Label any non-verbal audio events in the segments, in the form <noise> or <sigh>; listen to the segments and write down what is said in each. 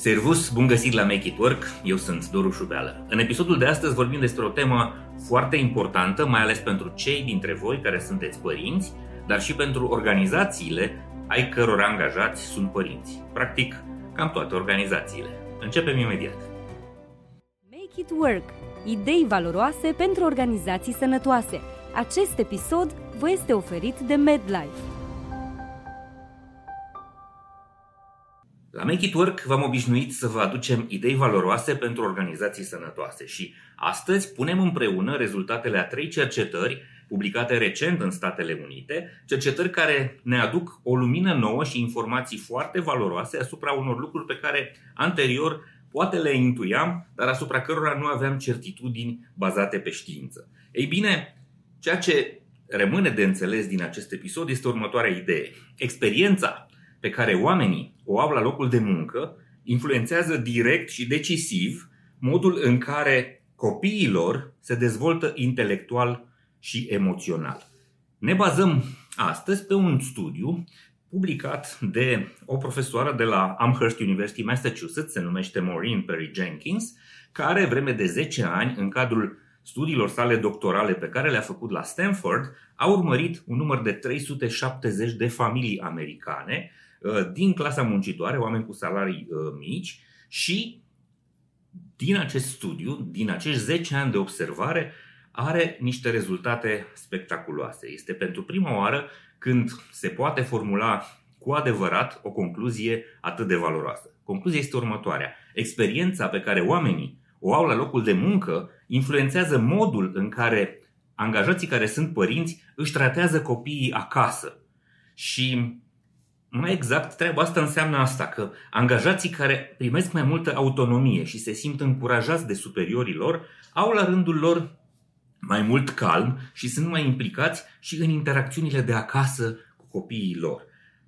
Servus, bun găsit la Make It Work, eu sunt Doru Șubeală. În episodul de astăzi vorbim despre o temă foarte importantă, mai ales pentru cei dintre voi care sunteți părinți, dar și pentru organizațiile ai căror angajați sunt părinți. Practic, cam toate organizațiile. Începem imediat. Make It Work. Idei valoroase pentru organizații sănătoase. Acest episod vă este oferit de MedLife. Make It Work v-am obișnuit să vă aducem idei valoroase pentru organizații sănătoase și astăzi punem împreună rezultatele a trei cercetări publicate recent în Statele Unite, cercetări care ne aduc o lumină nouă și informații foarte valoroase asupra unor lucruri pe care anterior poate le intuiam, dar asupra cărora nu aveam certitudini bazate pe știință. Ei bine, ceea ce rămâne de înțeles din acest episod este următoarea idee. Experiența pe care oamenii o au la locul de muncă influențează direct și decisiv modul în care copiilor se dezvoltă intelectual și emoțional. Ne bazăm astăzi pe un studiu publicat de o profesoară de la Amherst University, Massachusetts, se numește Maureen Perry Jenkins, care vreme de 10 ani, în cadrul studiilor sale doctorale pe care le-a făcut la Stanford, a urmărit un număr de 370 de familii americane Uh, din clasa muncitoare, oameni cu salarii uh, mici și din acest studiu, din acești 10 ani de observare, are niște rezultate spectaculoase. Este pentru prima oară când se poate formula cu adevărat o concluzie atât de valoroasă. Concluzia este următoarea. Experiența pe care oamenii o au la locul de muncă influențează modul în care angajații care sunt părinți își tratează copiii acasă. Și mai exact, treaba asta înseamnă asta, că angajații care primesc mai multă autonomie și se simt încurajați de superiorii lor, au la rândul lor mai mult calm și sunt mai implicați și în interacțiunile de acasă cu copiii lor.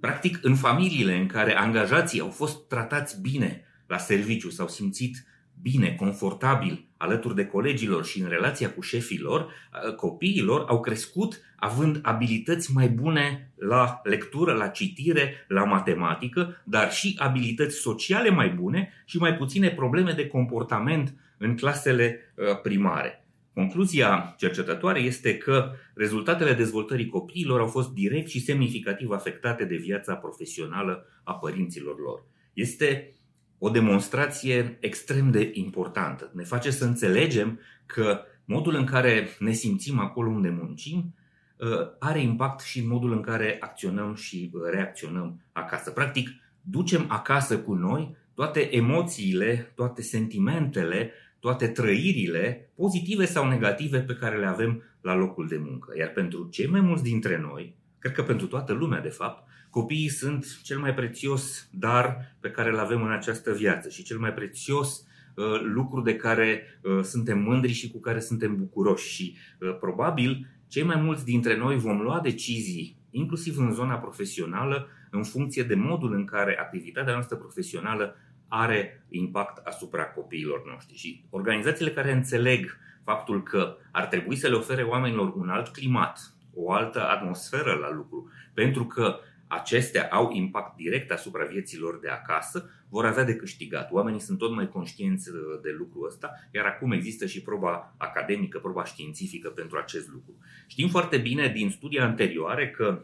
Practic, în familiile în care angajații au fost tratați bine la serviciu, s-au simțit bine, confortabil, alături de colegilor și în relația cu șefilor, copiilor au crescut având abilități mai bune la lectură, la citire, la matematică, dar și abilități sociale mai bune și mai puține probleme de comportament în clasele primare. Concluzia cercetătoare este că rezultatele dezvoltării copiilor au fost direct și semnificativ afectate de viața profesională a părinților lor. Este o demonstrație extrem de importantă. Ne face să înțelegem că modul în care ne simțim acolo unde muncim uh, are impact și în modul în care acționăm și uh, reacționăm acasă. Practic, ducem acasă cu noi toate emoțiile, toate sentimentele, toate trăirile, pozitive sau negative, pe care le avem la locul de muncă. Iar pentru cei mai mulți dintre noi, cred că pentru toată lumea, de fapt, Copiii sunt cel mai prețios dar pe care îl avem în această viață și cel mai prețios uh, lucru de care uh, suntem mândri și cu care suntem bucuroși. Și uh, probabil cei mai mulți dintre noi vom lua decizii, inclusiv în zona profesională, în funcție de modul în care activitatea noastră profesională are impact asupra copiilor noștri. Și organizațiile care înțeleg faptul că ar trebui să le ofere oamenilor un alt climat, o altă atmosferă la lucru, pentru că acestea au impact direct asupra vieților de acasă, vor avea de câștigat. Oamenii sunt tot mai conștienți uh, de lucrul ăsta, iar acum există și proba academică, proba științifică pentru acest lucru. Știm foarte bine din studii anterioare că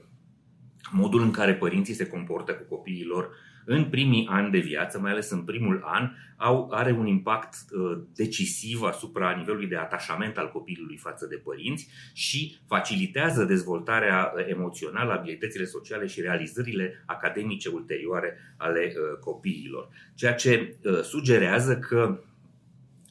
modul în care părinții se comportă cu copiii lor în primii ani de viață, mai ales în primul an, au, are un impact uh, decisiv asupra nivelului de atașament al copilului față de părinți și facilitează dezvoltarea uh, emoțională, abilitățile sociale și realizările academice ulterioare ale uh, copiilor. Ceea ce uh, sugerează că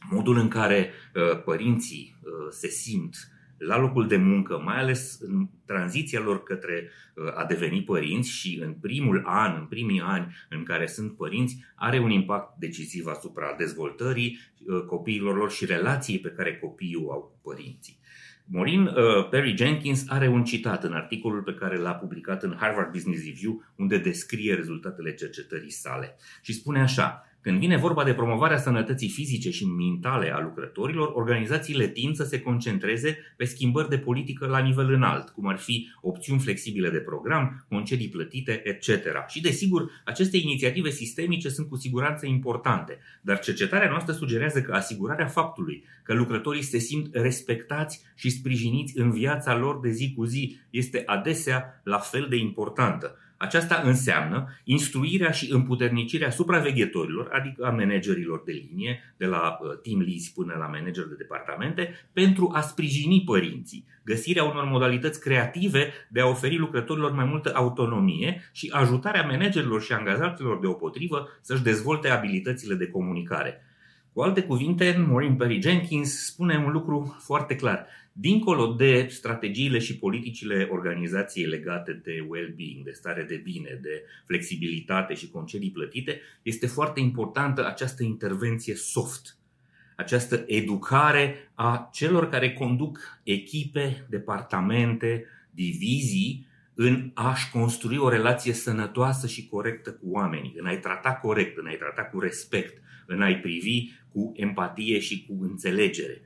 modul în care uh, părinții uh, se simt la locul de muncă, mai ales în tranziția lor către uh, a deveni părinți și în primul an, în primii ani în care sunt părinți, are un impact decisiv asupra dezvoltării uh, copiilor lor și relației pe care copiii o au cu părinții. Maureen uh, Perry Jenkins are un citat în articolul pe care l-a publicat în Harvard Business Review, unde descrie rezultatele cercetării sale. Și spune așa: Când vine vorba de promovarea sănătății fizice și mentale a lucrătorilor, organizațiile tind să se concentreze pe schimbări de politică la nivel înalt, cum ar fi opțiuni flexibile de program, concedii plătite, etc. Și desigur, aceste inițiative sistemice sunt cu siguranță importante, dar cercetarea noastră sugerează că asigurarea faptului că lucrătorii se simt respectați și sprijiniți în viața lor de zi cu zi este adesea la fel de importantă. Aceasta înseamnă instruirea și împuternicirea supraveghetorilor, adică a managerilor de linie, de la uh, team leads până la manager de departamente, pentru a sprijini părinții, găsirea unor modalități creative de a oferi lucrătorilor mai multă autonomie și ajutarea managerilor și angajaților deopotrivă să-și dezvolte abilitățile de comunicare. Cu alte cuvinte, Maureen Perry Jenkins spune un lucru foarte clar. Dincolo de strategiile și politicile organizației legate de well-being, de stare de bine, de flexibilitate și concedii plătite, este foarte importantă această intervenție soft, această educare a celor care conduc echipe, departamente, divizii în a-și construi o relație sănătoasă și corectă cu oamenii, în a-i trata corect, în a-i trata cu respect, în a-i privi cu empatie și cu înțelegere.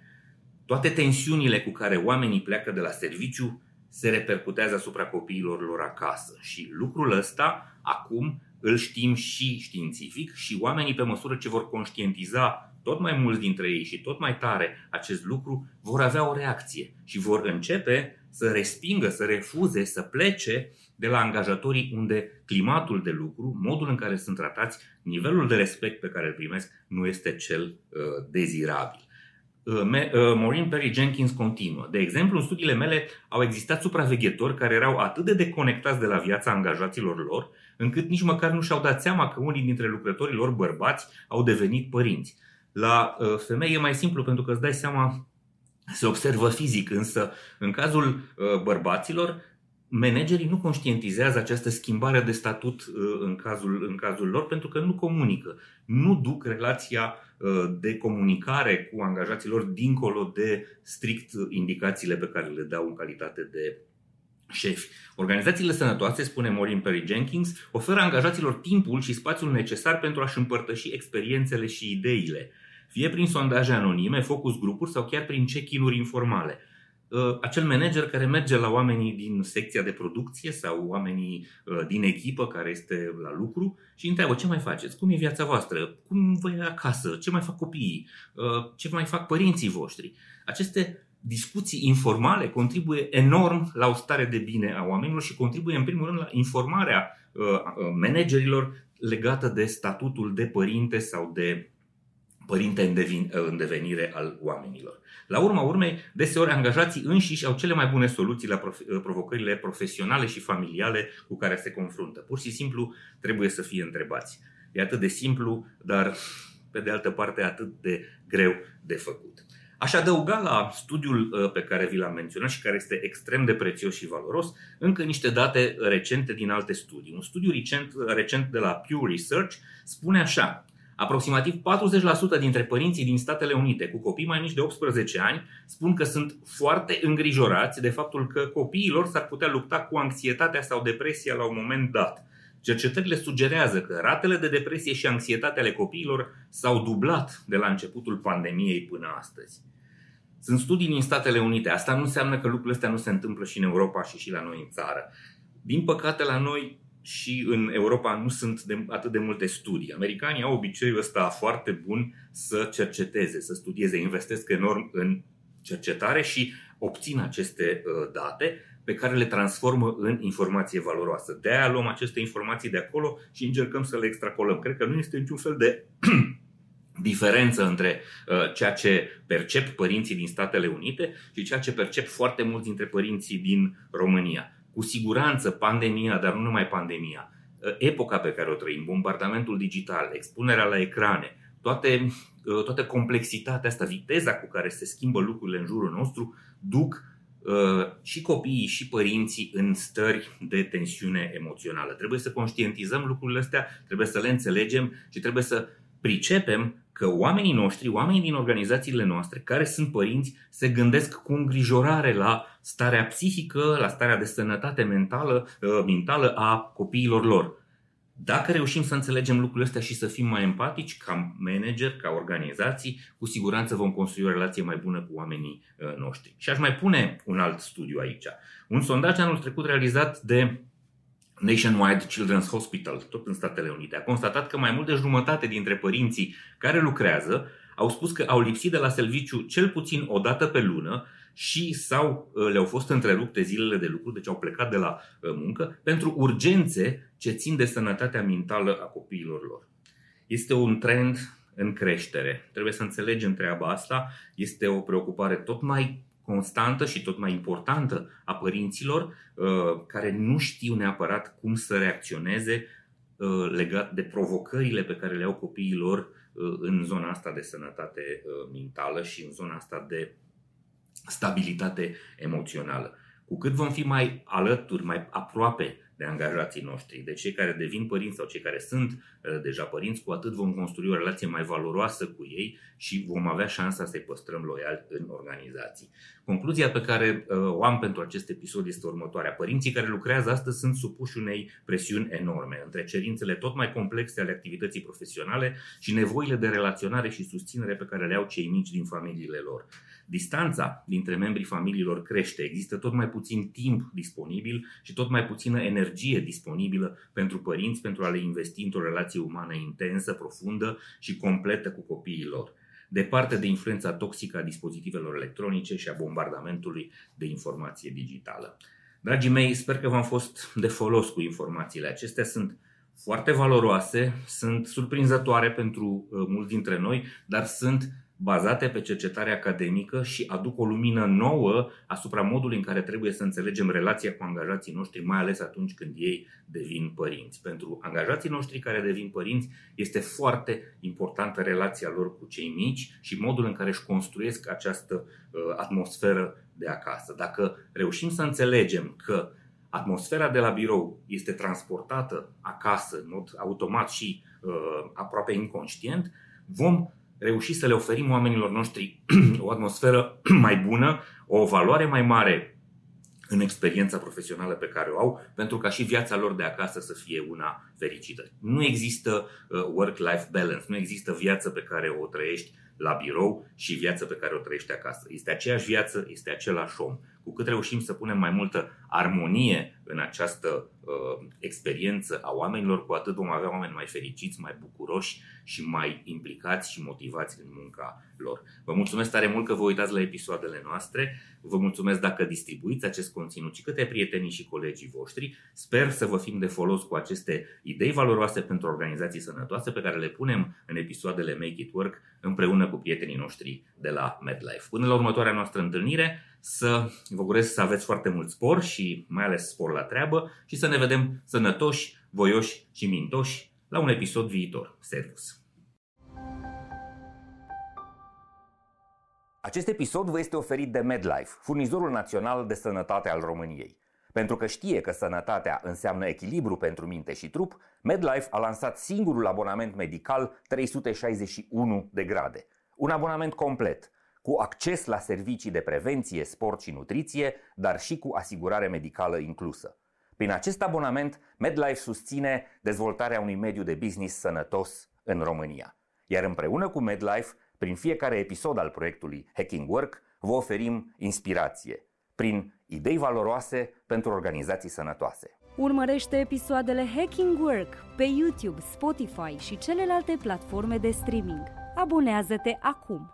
Toate tensiunile cu care oamenii pleacă de la serviciu se repercutează asupra copiilor lor acasă și lucrul ăsta acum îl știm și științific și oamenii pe măsură ce vor conștientiza tot mai mulți dintre ei și tot mai tare acest lucru, vor avea o reacție și vor începe să respingă, să refuze, să plece de la angajatorii unde climatul de lucru, modul în care sunt tratați, nivelul de respect pe care îl primesc nu este cel uh, dezirabil. Uh, uh, Maureen Perry Jenkins continuă. De exemplu, în studiile mele au existat supraveghetori care erau atât de deconectați de la viața angajaților lor, încât nici măcar nu și-au dat seama că unii dintre lucrătorii lor bărbați au devenit părinți. La uh, femei e mai simplu pentru că îți dai seama, se observă fizic, însă în cazul bărbaților, managerii nu conștientizează această schimbare de statut în cazul, în cazul lor pentru că nu comunică, nu duc relația Uh, de comunicare cu angajații lor dincolo de strict indicațiile pe care le dau în calitate de șefi. Organizațiile sănătoase, spune Maureen Perry Jenkins, oferă angajaților timpul și spațiul necesar pentru a-și împărtăși experiențele și ideile, fie prin sondaje anonime, focus grupuri sau chiar prin check-in-uri informale. Uh, acel manager care merge la oamenii din secția de producție sau oamenii uh, din echipă care este la lucru și întreabă ce mai faceți, cum e viața voastră, cum vă e acasă, ce mai fac copiii, uh, ce mai fac părinții voștri. Aceste discuții informale contribuie enorm la o stare de bine a oamenilor și contribuie în primul rând la informarea managerilor legată de statutul de părinte sau de părinte în devenire al oamenilor. La urma urmei, deseori angajații înșiși au cele mai bune soluții la provocările profesionale și familiale cu care se confruntă. Pur și simplu trebuie să fie întrebați. E atât de simplu, dar pe de altă parte atât de greu de făcut. Aș adăuga la studiul uh, pe care vi l-am menționat și care este extrem de prețios și valoros, încă niște date recente din alte studii. Un studiu recent, recent de la Pew Research spune așa, Aproximativ 40% dintre părinții din Statele Unite cu copii mai mici de 18 ani spun că sunt foarte îngrijorați de faptul că copiilor s-ar putea lupta cu anxietatea sau depresia la un moment dat. Cercetările sugerează că ratele de depresie și anxietate ale copiilor s-au dublat de la începutul pandemiei până astăzi. Sunt studii din Statele Unite. Asta nu înseamnă că lucrurile astea nu se întâmplă și în Europa și și la noi în țară. Din păcate, la noi și în Europa nu sunt de, atât de multe studii. Americanii au obiceiul ăsta foarte bun să cerceteze, să studieze, investesc enorm în cercetare și obțin aceste uh, date pe care le transformă în informație valoroasă. De aia luăm aceste informații de acolo și încercăm să le extrapolăm. Cred că nu este niciun fel de <clears throat> diferență între uh, ceea ce percep părinții din Statele Unite și ceea ce percep foarte mulți dintre părinții din România cu siguranță pandemia, dar nu numai pandemia, ă, epoca pe care o trăim, bombardamentul digital, expunerea la ecrane, toate, ă, toată complexitatea asta, viteza cu care se schimbă lucrurile în jurul nostru, duc uh, și copiii și părinții în stări de tensiune emoțională. Trebuie să conștientizăm lucrurile astea, trebuie să le înțelegem și trebuie să pricepem că oamenii noștri, oamenii din organizațiile noastre care sunt părinți, se gândesc cu îngrijorare la starea psihică, la starea de sănătate mentală, uh, mentală a copiilor lor. Dacă reușim să înțelegem lucrurile astea și să fim mai empatici ca manager, ca organizații, cu siguranță vom construi o relație mai bună cu oamenii uh, noștri. Și aș mai pune un alt studiu aici. Un sondaj anul trecut realizat de Nationwide Children's Hospital, tot în Statele Unite, a constatat că mai mult de jumătate dintre părinții care lucrează au spus că au lipsit de la serviciu cel puțin o dată pe lună și sau uh, le-au fost întrerupte zilele de lucru, deci au plecat de la uh, muncă, pentru urgențe ce țin de sănătatea mentală a copiilor lor. Este un trend în creștere. Trebuie să înțelegem treaba asta. Este o preocupare tot mai constantă și tot mai importantă a părinților uh, care nu știu neapărat cum să reacționeze legat de provocările pe care le au copiilor în zona asta de sănătate mentală și în zona asta de stabilitate emoțională. Cu cât vom fi mai alături, mai aproape de angajații noștri, de cei care devin părinți sau cei care sunt uh, deja părinți, cu atât vom construi o relație mai valoroasă cu ei și vom avea șansa să-i păstrăm loiali în organizații. Concluzia pe care uh, o am pentru acest episod este următoarea. Părinții care lucrează astăzi sunt supuși unei presiuni enorme între cerințele tot mai complexe ale activității profesionale și nevoile de relaționare și susținere pe care le au cei mici din familiile lor. Distanța dintre membrii familiilor crește, există tot mai puțin timp disponibil și tot mai puțină energie disponibilă pentru părinți pentru a le investi într-o relație umană intensă, profundă și completă cu copiii lor departe de influența toxică a dispozitivelor electronice și a bombardamentului de informație digitală. Dragii mei, sper că v-am fost de folos cu informațiile acestea. Sunt foarte valoroase, sunt surprinzătoare pentru uh, mulți dintre noi, dar sunt bazate pe cercetare academică și aduc o lumină nouă asupra modului în care trebuie să înțelegem relația cu angajații noștri, mai ales atunci când ei devin părinți. Pentru angajații noștri care devin părinți este foarte importantă relația lor cu cei mici și modul în care își construiesc această uh, atmosferă de acasă. Dacă reușim să înțelegem că atmosfera de la birou este transportată acasă în mod automat și uh, aproape inconștient, vom reuși să le oferim oamenilor noștri <clears throat> o atmosferă <clears throat> mai bună, o valoare mai mare în experiența profesională pe care o au, pentru ca și viața lor de acasă să fie una fericită. Nu există uh, work-life balance, nu există viață pe care o trăiești la birou și viață pe care o trăiești acasă. Este aceeași viață, este același om. Cu cât reușim să punem mai multă armonie în această uh, experiență a oamenilor, cu atât vom avea oameni mai fericiți, mai bucuroși și mai implicați și motivați în munca lor. Vă mulțumesc tare mult că vă uitați la episoadele noastre. Vă mulțumesc dacă distribuiți acest conținut și câte prietenii și colegii voștri. Sper să vă fim de folos cu aceste idei valoroase pentru organizații sănătoase pe care le punem în episoadele Make It Work împreună cu prietenii noștri de la MedLife. Până la următoarea noastră întâlnire, să vă urez să aveți foarte mult spor și mai ales spor la treabă și să ne vedem sănătoși, voioși și mintoși la un episod viitor. Servus! Acest episod vă este oferit de MedLife, furnizorul național de sănătate al României. Pentru că știe că sănătatea înseamnă echilibru pentru minte și trup, MedLife a lansat singurul abonament medical 361 de grade. Un abonament complet, cu acces la servicii de prevenție, sport și nutriție, dar și cu asigurare medicală inclusă. Prin acest abonament, MedLife susține dezvoltarea unui mediu de business sănătos în România. Iar împreună cu MedLife, prin fiecare episod al proiectului Hacking Work, vă oferim inspirație prin idei valoroase pentru organizații sănătoase. Urmărește episoadele Hacking Work pe YouTube, Spotify și celelalte platforme de streaming. Abonează-te acum!